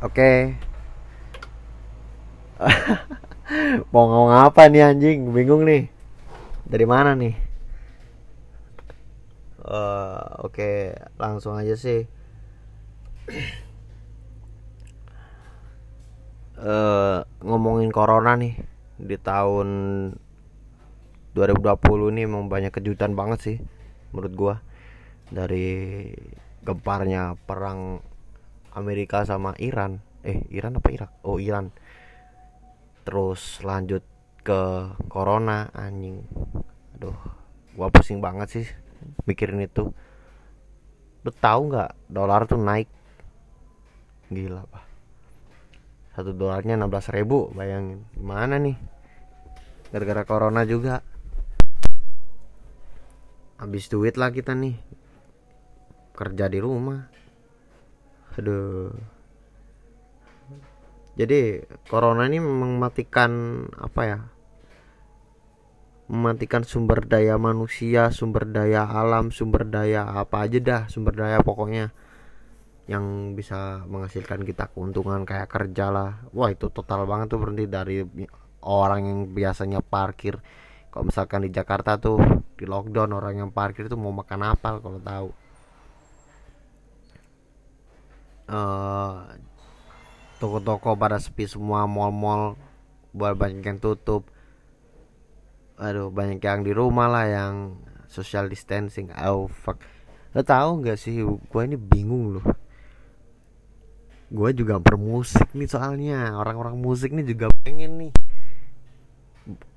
Oke. Mau ngomong apa nih anjing? Bingung nih. Dari mana nih? Eh, oke, langsung aja sih. Eh, ngomongin corona nih di tahun 2020 ini emang banyak kejutan banget sih menurut gua dari gemparnya perang Amerika sama Iran. Eh Iran apa Irak? Oh Iran. Terus lanjut ke corona anjing. Aduh gua pusing banget sih mikirin itu. Lu tahu nggak dolar tuh naik? Gila pak. Satu dolarnya 16.000 ribu bayangin. Gimana nih? Gara-gara corona juga. Habis duit lah kita nih. Kerja di rumah aduh. Jadi corona ini mematikan apa ya? Mematikan sumber daya manusia sumber daya alam sumber daya apa aja dah sumber daya pokoknya yang bisa menghasilkan kita keuntungan kayak kerja lah. Wah itu total banget tuh berhenti dari orang yang biasanya parkir. Kalau misalkan di Jakarta tuh di lockdown orang yang parkir tuh mau makan apa kalau tahu eh toko-toko pada sepi semua mall-mall buat banyak yang tutup. Aduh banyak yang di rumah lah yang social distancing. Oh fuck. Lo tahu nggak sih gue ini bingung loh. Gue juga bermusik nih soalnya. Orang-orang musik nih juga pengen nih.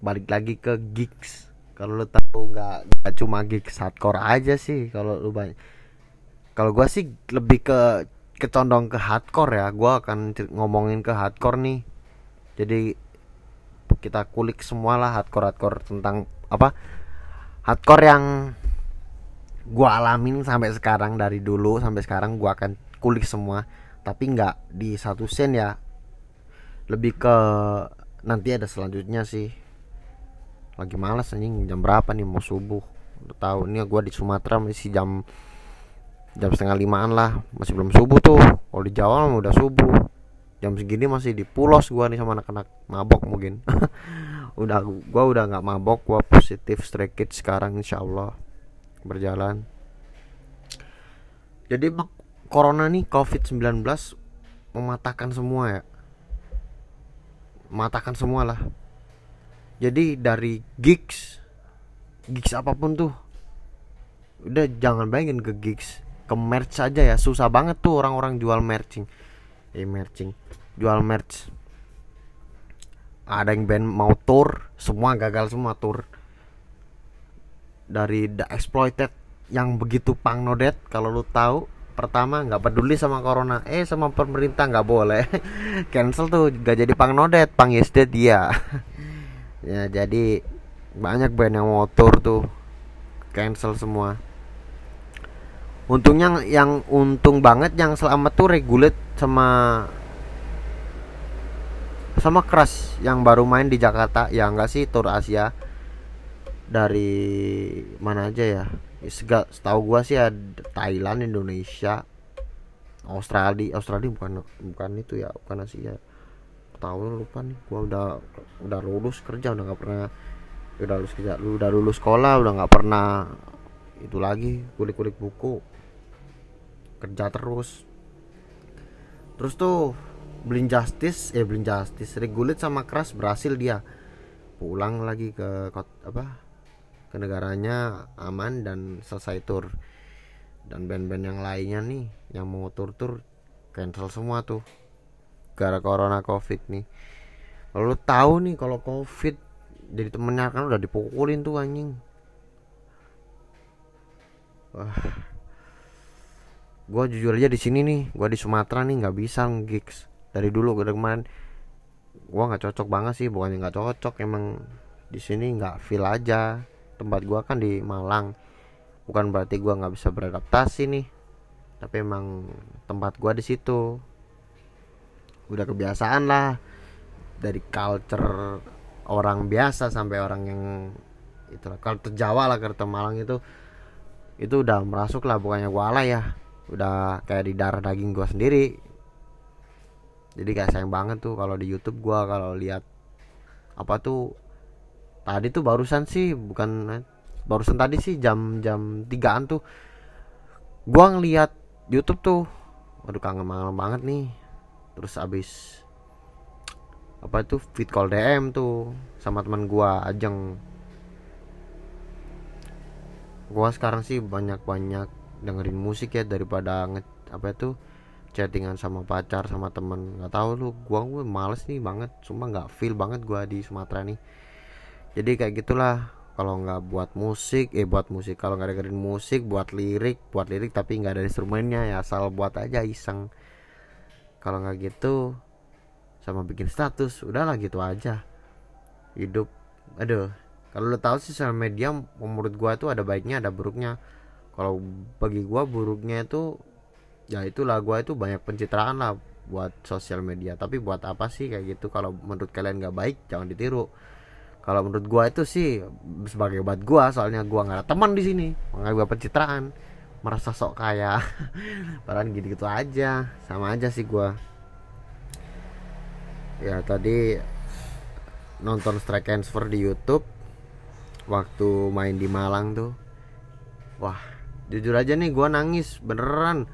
Balik lagi ke gigs. Kalau lo tahu nggak nggak cuma gigs hardcore aja sih. Kalau lo banyak kalau gue sih lebih ke kecondong ke hardcore ya gue akan ngomongin ke hardcore nih. Jadi kita kulik semua lah hardcore hardcore tentang apa hardcore yang gue alamin sampai sekarang dari dulu sampai sekarang gue akan kulik semua. Tapi nggak di satu sen ya. Lebih ke nanti ada selanjutnya sih. Lagi malas anjing jam berapa nih mau subuh? Udah tahu ini gue di Sumatera masih jam jam setengah limaan lah masih belum subuh tuh. Kalau di Jawa udah subuh. Jam segini masih di pulos gua nih sama anak-anak mabok mungkin. Udah gua udah nggak mabok gua positif stray sekarang insya Allah berjalan. Jadi corona nih covid 19 mematahkan semua ya? Mematahkan semua lah. Jadi dari gigs gigs apa pun tuh udah jangan bayangin ke gigs ke merch aja ya. Susah banget tuh orang-orang jual merching. Eh merching. Jual merch. Ada yang band mau tour semua gagal semua tour. Dari The Exploited yang begitu pangnodet kalau lu tahu pertama nggak peduli sama corona. Eh sama pemerintah nggak boleh. Cancel tuh gak jadi pangnodet pang dead dia. Ya jadi banyak band yang mau tour tuh. Cancel semua untungnya yang untung banget yang selamat tuh regulate sama sama keras yang baru main di Jakarta. Ya enggak sih tour Asia. Dari mana aja ya? Sega, setahu gua sih ada Thailand Indonesia Australia Australia bukan bukan itu ya bukan Asia. Tahu lupa nih gua udah udah lulus kerja udah nggak pernah udah lulus kerja udah lulus sekolah udah nggak pernah itu lagi kulik-kulik buku kerja terus. Terus tuh Blin Justice eh Blin Justice Regulate sama keras berhasil dia. Pulang lagi ke apa ke negaranya aman dan selesai tour. Dan band-band yang lainnya nih yang mau tur-tur cancel semua tuh. Gara corona covid nih. Kalau lu tahu nih kalau covid jadi temennya kan udah dipukulin tuh anjing. Wah gue jujur aja di sini nih gue di Sumatera nih nggak bisa gigs dari dulu ke kemarin gue nggak cocok banget sih bukannya nggak cocok emang di sini nggak feel aja. Tempat gue kan di Malang bukan berarti gue nggak bisa beradaptasi nih tapi emang tempat gue di situ. Udah kebiasaan lah dari culture orang biasa sampai orang yang itu kalau Jawa lah ke Malang itu itu udah merasuk lah bukannya gue alay ya udah kayak di darah daging gue sendiri. Jadi kayak sayang banget tuh kalau di YouTube gua kalau lihat apa tuh tadi tuh barusan sih bukan barusan tadi sih jam jam tigaan tuh gua ngeliat YouTube tuh waduh kangen banget banget nih. Terus abis apa itu fit call DM tuh sama teman gua Ajeng. Gua sekarang sih banyak-banyak dengerin musik ya daripada nge apa itu chattingan sama pacar sama temen. Nggak tahu lu gua gue males nih banget. Cuma nggak feel banget gua di Sumatera nih. Jadi kayak gitulah kalau nggak buat musik eh buat musik kalau nggak dengerin musik buat lirik buat lirik tapi nggak ada instrumennya ya asal buat aja iseng. Kalau nggak gitu sama bikin status udahlah gitu aja. Hidup aduh. Kalau lo tahu sih sosial media menurut gua tuh ada baiknya ada buruknya kalau bagi gua buruknya itu ya itulah gua itu banyak pencitraan lah buat sosial media. Tapi buat apa sih kayak gitu? Kalau menurut kalian nggak baik jangan ditiru. Kalau menurut gua itu sih sebagai buat gua soalnya gua nggak ada teman di sini makanya gua pencitraan. Merasa sok kaya. Padahal gitu gitu aja sama aja sih gua. Ya tadi nonton strike transfer di YouTube waktu main di Malang tuh wah jujur aja nih gua nangis beneran.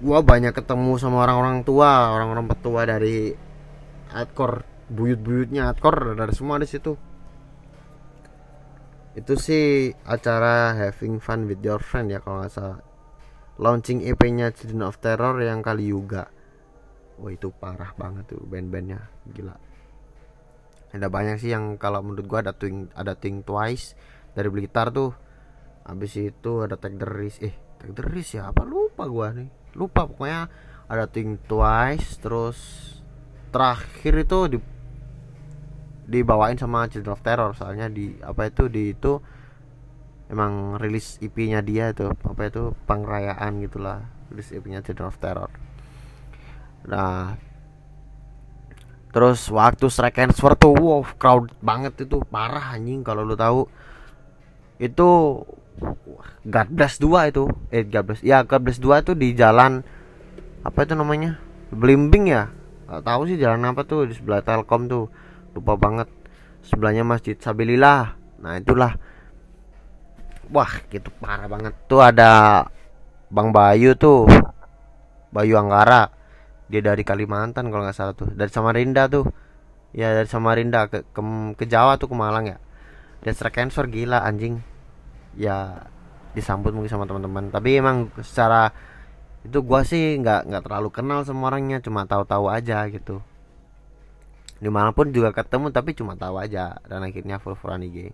Gua banyak ketemu sama orang-orang tua orang-orang petua dari hardcore buyut-buyutnya hardcore dari semua di situ. Itu sih acara having fun with your friend ya kalau nggak salah. Launching EP-nya Children of Terror yang kali juga wah itu parah banget tuh band-bandnya. Gila. Ada banyak sih yang kalau menurut gua ada twing ada twing twice dari Blitar tuh habis itu ada tag the risk. Eh tag the risk ya? Apa? Lupa gua nih. Lupa pokoknya ada twing twice terus terakhir itu di dibawain sama Children of Terror. Soalnya di apa itu di itu emang rilis IP-nya dia tuh apa itu pengrayaan gitulah rilis IP-nya Children of Terror. Nah terus waktu strike transfer tuh wow crowd banget itu parah anjing kalau lu tahu. Itu God bless 2 itu. Eh God ya God bless 2 itu di jalan apa itu namanya? Blimbing ya? Gak tahu sih jalan apa tuh di sebelah Telkom tuh. Lupa banget. Sebelahnya Masjid Sabilillah. Nah itulah. Wah gitu parah banget. Tuh ada Bang Bayu tuh. Bayu Anggara. Dia dari Kalimantan kalau nggak salah tuh. Dari Samarinda tuh. Ya dari Samarinda ke ke, ke Jawa tuh ke Malang ya. Dia strike cancer gila anjing ya disambut mungkin sama teman-teman. Tapi emang secara itu gua sih nggak nggak terlalu kenal sama orangnya cuma tahu-tahu aja gitu. Di mana pun juga ketemu tapi cuma tahu aja. Dan akhirnya full full IG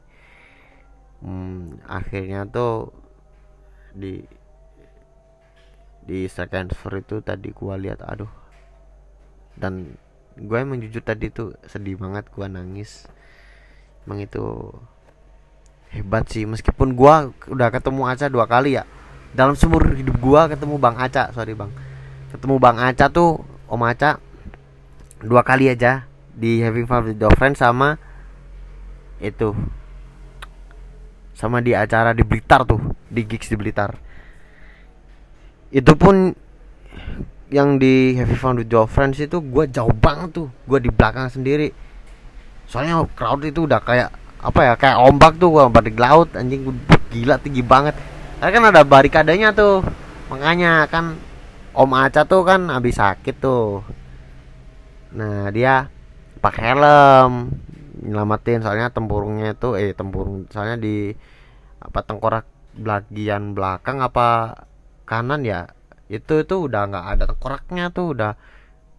hmm, akhirnya tuh di di second transfer itu tadi gua lihat aduh. Dan gue emang jujur tadi tuh sedih banget gua nangis. Emang itu hebat sih meskipun gua udah ketemu Aca dua kali ya. Dalam seumur hidup gua ketemu Bang Aca sorry Bang. Ketemu Bang Aca tuh Om Aca dua kali aja di Having Fun with Your Friends sama itu sama di acara di Blitar tuh di gigs di Blitar. Itu pun yang di Having Fun with Your Friends itu gue jauh banget tuh gue di belakang sendiri. Soalnya crowd itu udah kayak apa ya kayak ombak tuh gua di laut anjing gila tinggi banget. Karena kan ada barikadanya tuh. Makanya kan Om Aca tuh kan habis sakit tuh. Nah dia pakai helm nyelamatin soalnya tempurungnya itu eh tempurung soalnya di apa tengkorak bagian belakang apa kanan ya itu itu udah nggak ada tengkoraknya tuh udah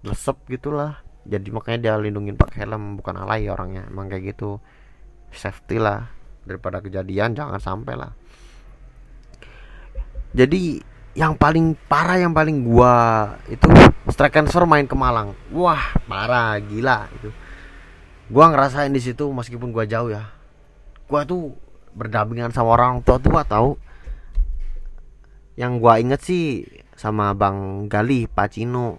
lesep gitulah. Jadi makanya dia lindungin pakai helm bukan alay orangnya emang kayak gitu safety lah. Daripada kejadian jangan sampai lah. Jadi yang paling parah yang paling gua itu strike transfer main ke Malang. Wah parah gila itu. Gua ngerasain di situ meskipun gua jauh ya. Gua tuh berdampingan sama orang tua tua tahu yang gua inget sih sama Bang Gali Pacino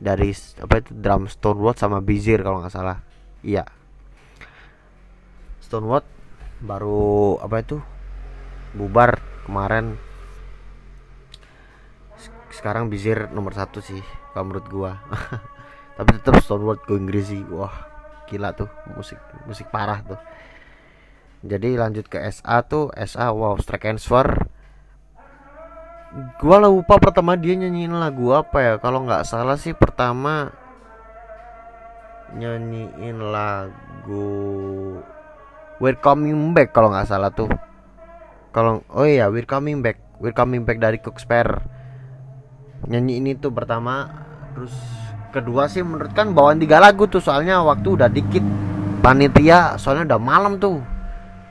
dari apa itu drum Stonewood sama Bizir kalau nggak salah. Iya Stonewood baru apa itu bubar kemarin. Sekarang Bizir nomor satu sih kalau menurut gua. Tapi tetap Stonewall go Inggris sih wah gila tuh musik musik parah tuh. Jadi lanjut ke SA tuh SA wow Strike and Sword gua lupa pertama dia nyanyiin lagu apa ya kalau nggak salah sih pertama nyanyiin lagu We're Coming Back kalau nggak salah tuh. Kalau oh iya We're Coming Back. We're Coming Back dari Cook Spare nyanyi ini tuh pertama terus kedua sih menurut kan bawaan tiga lagu tuh soalnya waktu udah dikit. Panitia soalnya udah malam tuh.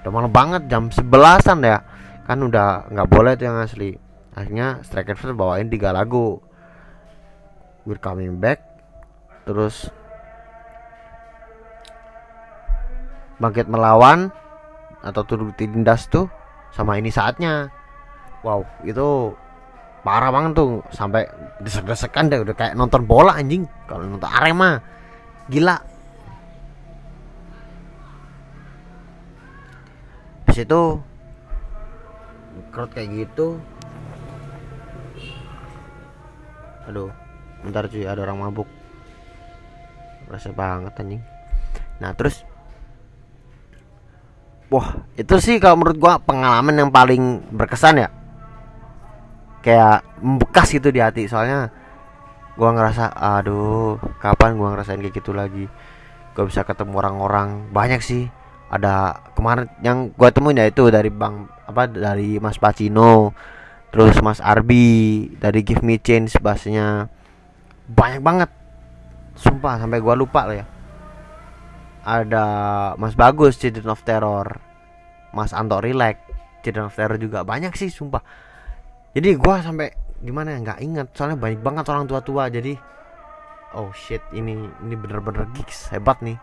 Udah malam banget jam sebelasan ya. Kan udah nggak boleh tuh yang asli. Akhirnya Striker bawain tiga lagu. We're Coming Back. Terus Bangkit Melawan atau Turut Tindas tuh sama ini saatnya. Wow itu parah banget tuh. Sampai desek-desekan deh udah kayak nonton bola anjing. Kalau nonton Arema gila. Di situ crowd kayak gitu. Aduh bentar cuy ada orang mabuk. Rasa banget anjing. Nah terus wah itu sih kalau menurut gua pengalaman yang paling berkesan ya. Kayak membekas gitu di hati soalnya gua ngerasa aduh kapan gua ngerasain kayak gitu lagi? Gua bisa ketemu orang-orang banyak sih. Ada kemarin yang gua temuin ya itu dari bang apa dari Mas Pacino terus Mas Arbi dari Give Me Change bahasanya banyak banget. Sumpah sampai gua lupa lah ya ada Mas Bagus Children of Terror. Mas Anto Relax Children of Terror juga banyak sih sumpah. Jadi gua sampai gimana ya nggak inget soalnya banyak banget orang tua-tua jadi oh shit ini ini bener-bener gigs hebat nih.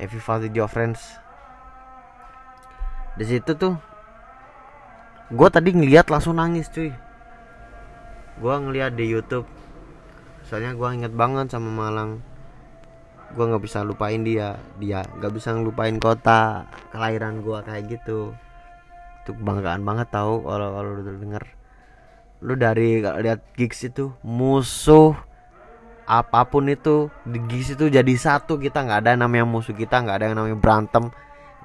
Happy Video Friends. Di situ tuh gue tadi ngeliat langsung nangis cuy. Gue ngeliat di YouTube. Soalnya gue inget banget sama Malang gue nggak bisa lupain dia. Dia nggak bisa ngelupain kota kelahiran gue kayak gitu. Itu kebanggaan banget tau kalau kalau lu denger. Lu dari lihat gigs itu musuh apa pun itu di gigs itu jadi satu kita. Nggak ada yang namanya musuh kita nggak ada yang namanya berantem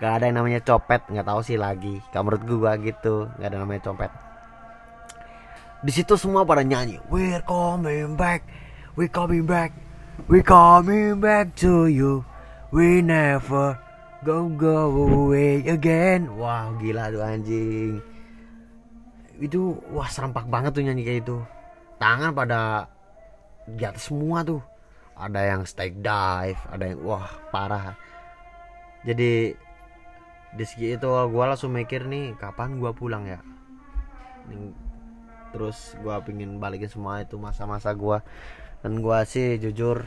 Gak ada yang namanya copet, nggak tahu sih lagi. Kamu menurut gua gitu, nggak ada namanya copet. Di situ semua pada nyanyi, We're coming back, we coming back, we coming back to you, we never go go away again. Wah gila tuh anjing. Itu wah serempak banget tuh nyanyi kayak itu. Tangan pada di atas semua tuh. Ada yang stake dive, ada yang wah parah. Jadi di segi itu gue langsung mikir nih kapan gue pulang ya terus gue pingin balikin semua itu masa-masa gue dan gue sih jujur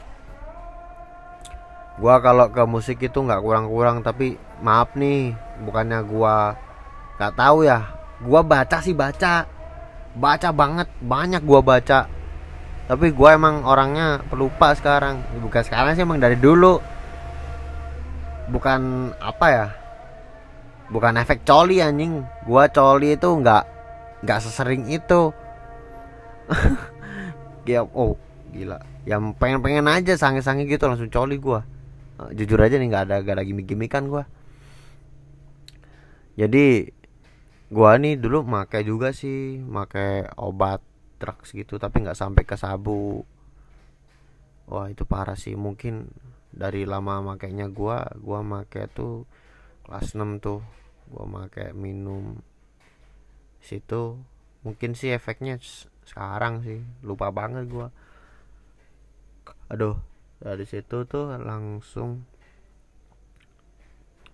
gue kalau ke musik itu nggak kurang-kurang tapi maaf nih bukannya gue nggak tahu ya. Gue baca sih baca. Baca banget banyak gue baca. Tapi gue emang orangnya pelupa sekarang. Bukan sekarang sih emang dari dulu. Bukan apa ya bukan efek coli anjing. Gua coli itu nggak nggak sesering itu. Ya oh gila. Yang pengen pengen aja sange sange gitu langsung coli gua. Uh, jujur aja nih nggak ada gak ada gimmick gimmickan gua. Jadi gua nih dulu make juga sih make obat drugs gitu tapi nggak sampai ke sabu. Wah itu parah sih. Mungkin dari lama makainya gua gua make tuh kelas 6 tuh. Gua make minum situ. Mungkin sih efeknya sekarang sih. Lupa banget gua aduh dari situ tuh langsung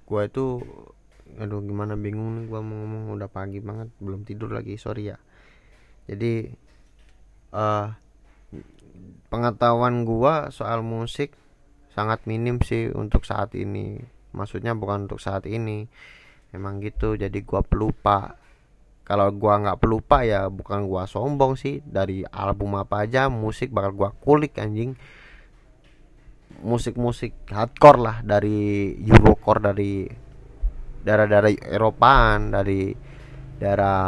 gua itu aduh gimana bingung nih gua mau ngomong udah pagi banget belum tidur lagi sorry ya. Jadi uh, pengetahuan gua soal musik sangat minim sih untuk saat ini. Maksudnya bukan untuk saat ini emang gitu. Jadi gua pelupa kalau gua nggak pelupa ya bukan gua sombong sih. Dari album apa aja musik bakal gua kulik anjing. Musik-musik hardcore lah dari Eurocore dari daerah-daerah Eropaan dari daerah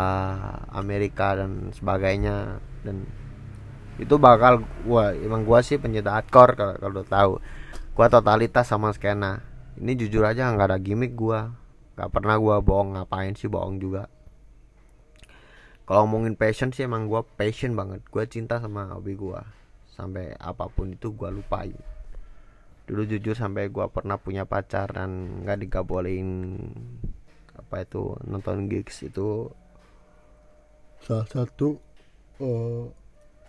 Amerika dan sebagainya. Dan itu bakal gua emang gua sih pencinta hardcore kalau kalau tahu. Gua totalitas sama skena. Ini jujur aja nggak ada gimmick gua. Nggak pernah gua bohong ngapain sih bohong juga kalau ngomongin passion sih emang gua passion banget. Gua cinta sama hobi gua. Sampai apa pun itu gua lupain. Dulu jujur sampai gua pernah punya pacar dan nggak digabolin apa itu nonton gigs itu. Salah satu uh,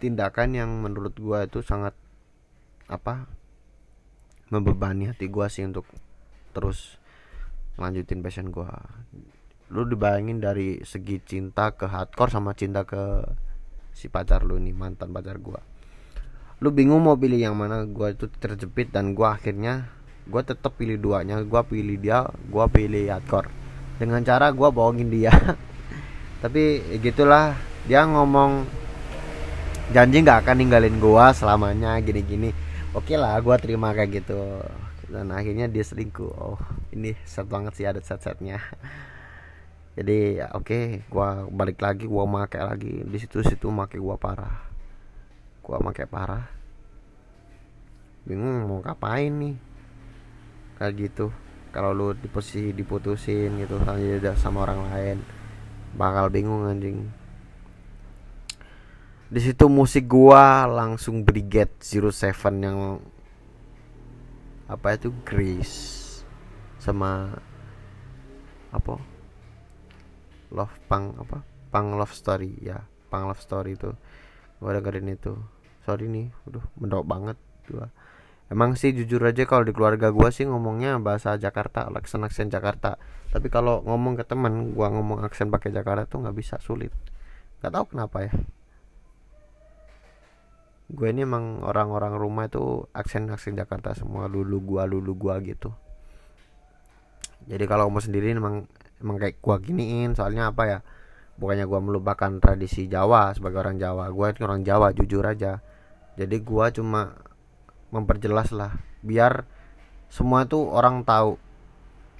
tindakan yang menurut gua itu sangat apa membebani hati gua sih untuk terus lanjutin passion gua lu dibayangin dari segi cinta ke hardcore sama cinta ke si pacar lu nih mantan pacar gua. Lu bingung mau pilih yang mana gua itu terjepit dan gua akhirnya gua tetap pilih duanya. Gua pilih dia gua pilih hardcore. Dengan cara gua bohongin dia. Tapi gitulah dia ngomong janji nggak akan ninggalin gua selamanya gini-gini. Oke lah gua terima kayak gitu. Dan akhirnya dia selingkuh. Oh ini set banget sih ada set-setnya jadi oke okay, gua balik lagi gua makai lagi. Di situ situ makai gua parah. Gua makai parah. Bingung mau ngapain nih? Kayak gitu. Kalau lu di posisi diputusin gitu sama orang lain bakal bingung anjing. Di situ musik gua langsung Brigade Zero Seven yang apa itu? Grace sama apa Love Pang apa? Pang Love Story ya. Pang Love Story itu. Gua dengerin itu. Sorry nih udah mendok banget gua. Emang sih jujur aja kalau di keluarga gua sih ngomongnya bahasa Jakarta aksen aksen Jakarta. Tapi kalau ngomong ke teman gua ngomong aksen pakai Jakarta tuh nggak bisa sulit. Nggak tahu kenapa ya. Gue ini emang orang-orang rumah itu aksen-aksen Jakarta semua lulu gua lulu gua gitu. Jadi kalau mau sendiri emang emang kayak gua giniin soalnya apa ya bukannya gua melupakan tradisi Jawa sebagai orang Jawa gua itu orang Jawa jujur aja. Jadi gua cuma memperjelas lah biar semua itu orang tahu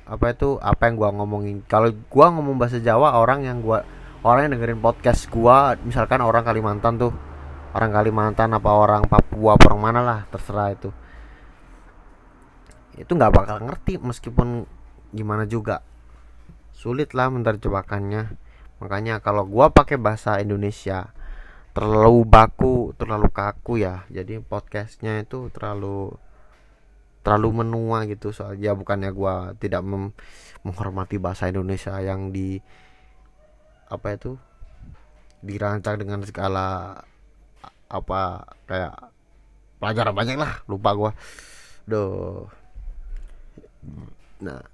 apa itu apa yang gua ngomongin. Kalau gua ngomong bahasa Jawa orang yang gua orang yang dengerin podcast gua misalkan orang Kalimantan tuh orang Kalimantan apa orang Papua orang mana lah terserah itu. Itu nggak bakal ngerti meskipun gimana juga sulit lah menerjemahkannya. Makanya kalau gua pakai bahasa Indonesia terlalu baku terlalu kaku ya. Jadi podcastnya itu terlalu terlalu menua gitu. Soalnya bukannya gua tidak menghormati bahasa Indonesia yang di apa itu dirancang dengan segala apa kayak pelajaran banyak lah lupa gua. Do nah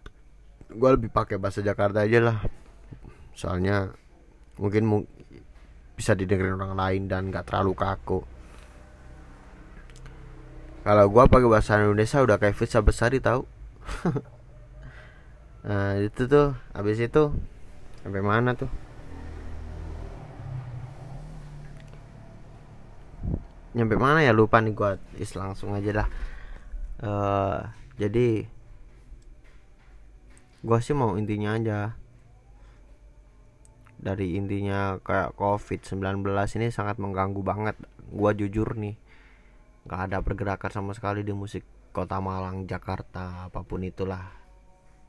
gua lebih pakai bahasa Jakarta aja lah. Soalnya mungkin mu bisa didengerin orang lain dan nggak terlalu kaku. Kalau gua pakai bahasa Indonesia udah kayak Fitza Besari tahu nah itu tuh habis itu sampai mana tuh? Nyampe mana ya? Lupa nih gua is langsung aja dah uh, jadi gua sih mau intinya aja. Dari intinya kayak covid 19 ini sangat mengganggu banget. Gua jujur nih nggak ada pergerakan sama sekali di musik kota Malang Jakarta apa pun itulah.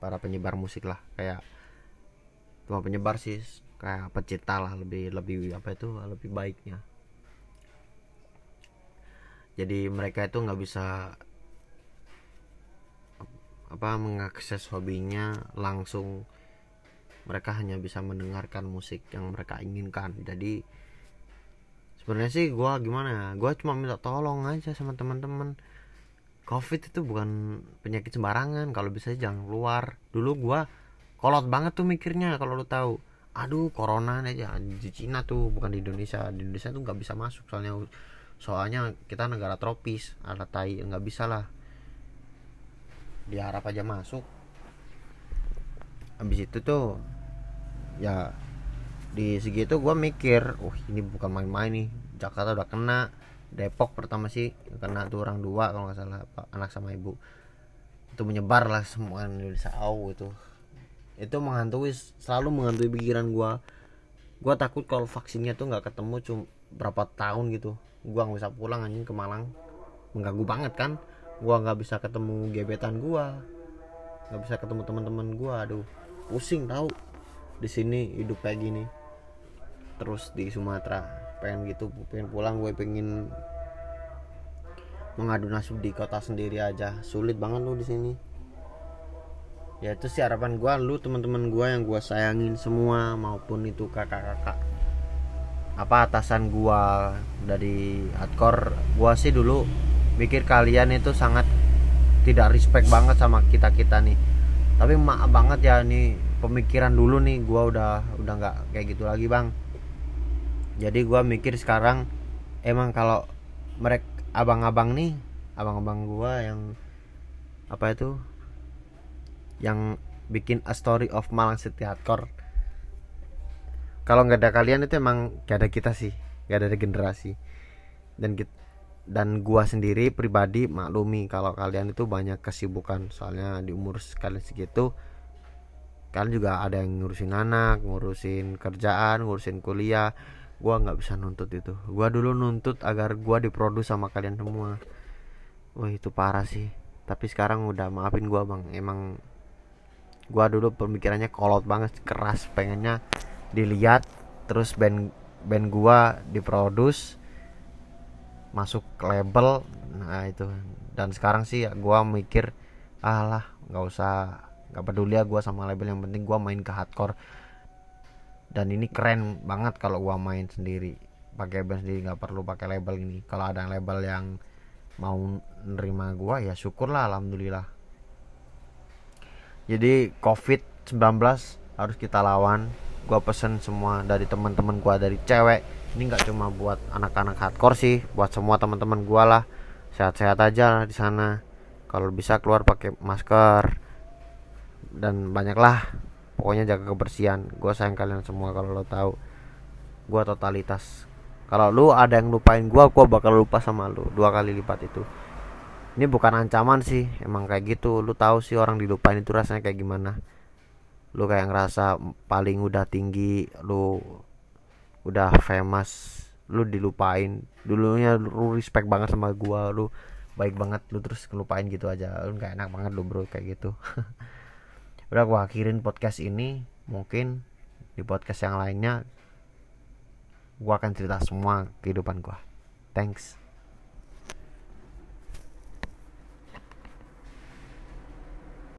Para penyebar musik lah kayak cuma penyebar sih kayak pecinta lah lebih lebih apa itu lebih baiknya. Jadi mereka itu nggak bisa apa mengakses hobinya langsung. Mereka hanya bisa mendengarkan musik yang mereka inginkan. Jadi sebenarnya sih gue gimana ya gue cuma minta tolong aja sama teman-teman. Covid itu bukan penyakit sembarangan kalau bisa jangan keluar. Dulu gue kolot banget tuh mikirnya kalau lu tahu. Aduh corona aja di Cina tuh bukan di Indonesia. Di Indonesia tuh nggak bisa masuk soalnya soalnya kita negara tropis ada tai nggak bisa lah diharap aja masuk. Habis itu tuh ya di segitu gue mikir oh ini bukan main-main nih Jakarta udah kena Depok pertama sih kena tuh orang dua kalau nggak salah anak sama ibu. Itu menyebar lah semua Indonesia oh itu. Itu menghantui selalu menghantui pikiran gue gue takut kalau vaksinnya tuh nggak ketemu cuma berapa tahun gitu. Gua nggak bisa pulang anjing ke Malang. Mengganggu banget kan gua nggak bisa ketemu gebetan gua. Nggak bisa ketemu teman-teman gua aduh. Pusing tahu di sini hidup kayak gini. Terus di Sumatera pengen gitu pengen pulang. Gue pengen mengadu nasib di kota sendiri aja. Sulit banget lu di sini. Ya itu sih harapan gue lu teman-teman gue yang gue sayangin semua maupun itu kakak-kakak. Apa atasan gue dari hardcore? Gue sih dulu mikir kalian itu sangat tidak respect banget sama kita kita nih. Tapi maaf banget ya nih pemikiran dulu nih gue udah udah nggak kayak gitu lagi bang. Jadi gue mikir sekarang emang kalau mereka abang-abang nih abang-abang gue yang apa itu yang bikin a story of Malang City Hardcore. Kalau nggak ada kalian itu emang gak ada kita sih gak ada generasi. Dan kita, dan gua sendiri pribadi maklumi kalau kalian itu banyak kesibukan. Soalnya di umur kalian segitu kalian juga ada yang ngurusin anak ngurusin kerjaan ngurusin kuliah. Gua nggak bisa nuntut itu. Gua dulu nuntut agar gua diproduksi sama kalian semua. Wah itu parah sih. Tapi sekarang udah maafin gua bang. Emang gua dulu pemikirannya kolot banget keras. Pengennya dilihat terus band band gua diproduksi masuk label nah itu. Dan sekarang sih gua mikir alah nggak usah nggak peduli ya gue sama label yang penting gue main ke hardcore. Dan ini keren banget kalau gue main sendiri pakai band sendiri nggak perlu pakai label ini. Kalau ada label yang mau nerima gue ya syukurlah alhamdulillah. Jadi covid 19 harus kita lawan. Gue pesen semua dari teman-teman gue dari cewek ini nggak cuma buat anak-anak hardcore sih buat semua teman-teman gue lah. Sehat-sehat aja di sana. Kalau bisa keluar pakai masker. Dan banyaklah pokoknya jaga kebersihan. Gue sayang kalian semua kalau lo tahu. Gue totalitas. Kalau lu ada yang lupain gue gue bakal lupa sama lu. Dua kali lipat itu. Ini bukan ancaman sih. Emang kayak gitu. Lu tahu sih orang dilupain itu rasanya kayak gimana. Lu kayak ngerasa paling udah tinggi lu udah famous lu dilupain. Dulunya lu respect banget sama gua lu baik banget lu terus ngelupain gitu aja. Lu nggak enak banget lu bro kayak gitu. Udah gua akhirin podcast ini mungkin di podcast yang lainnya gua akan cerita semua kehidupan gua. Thanks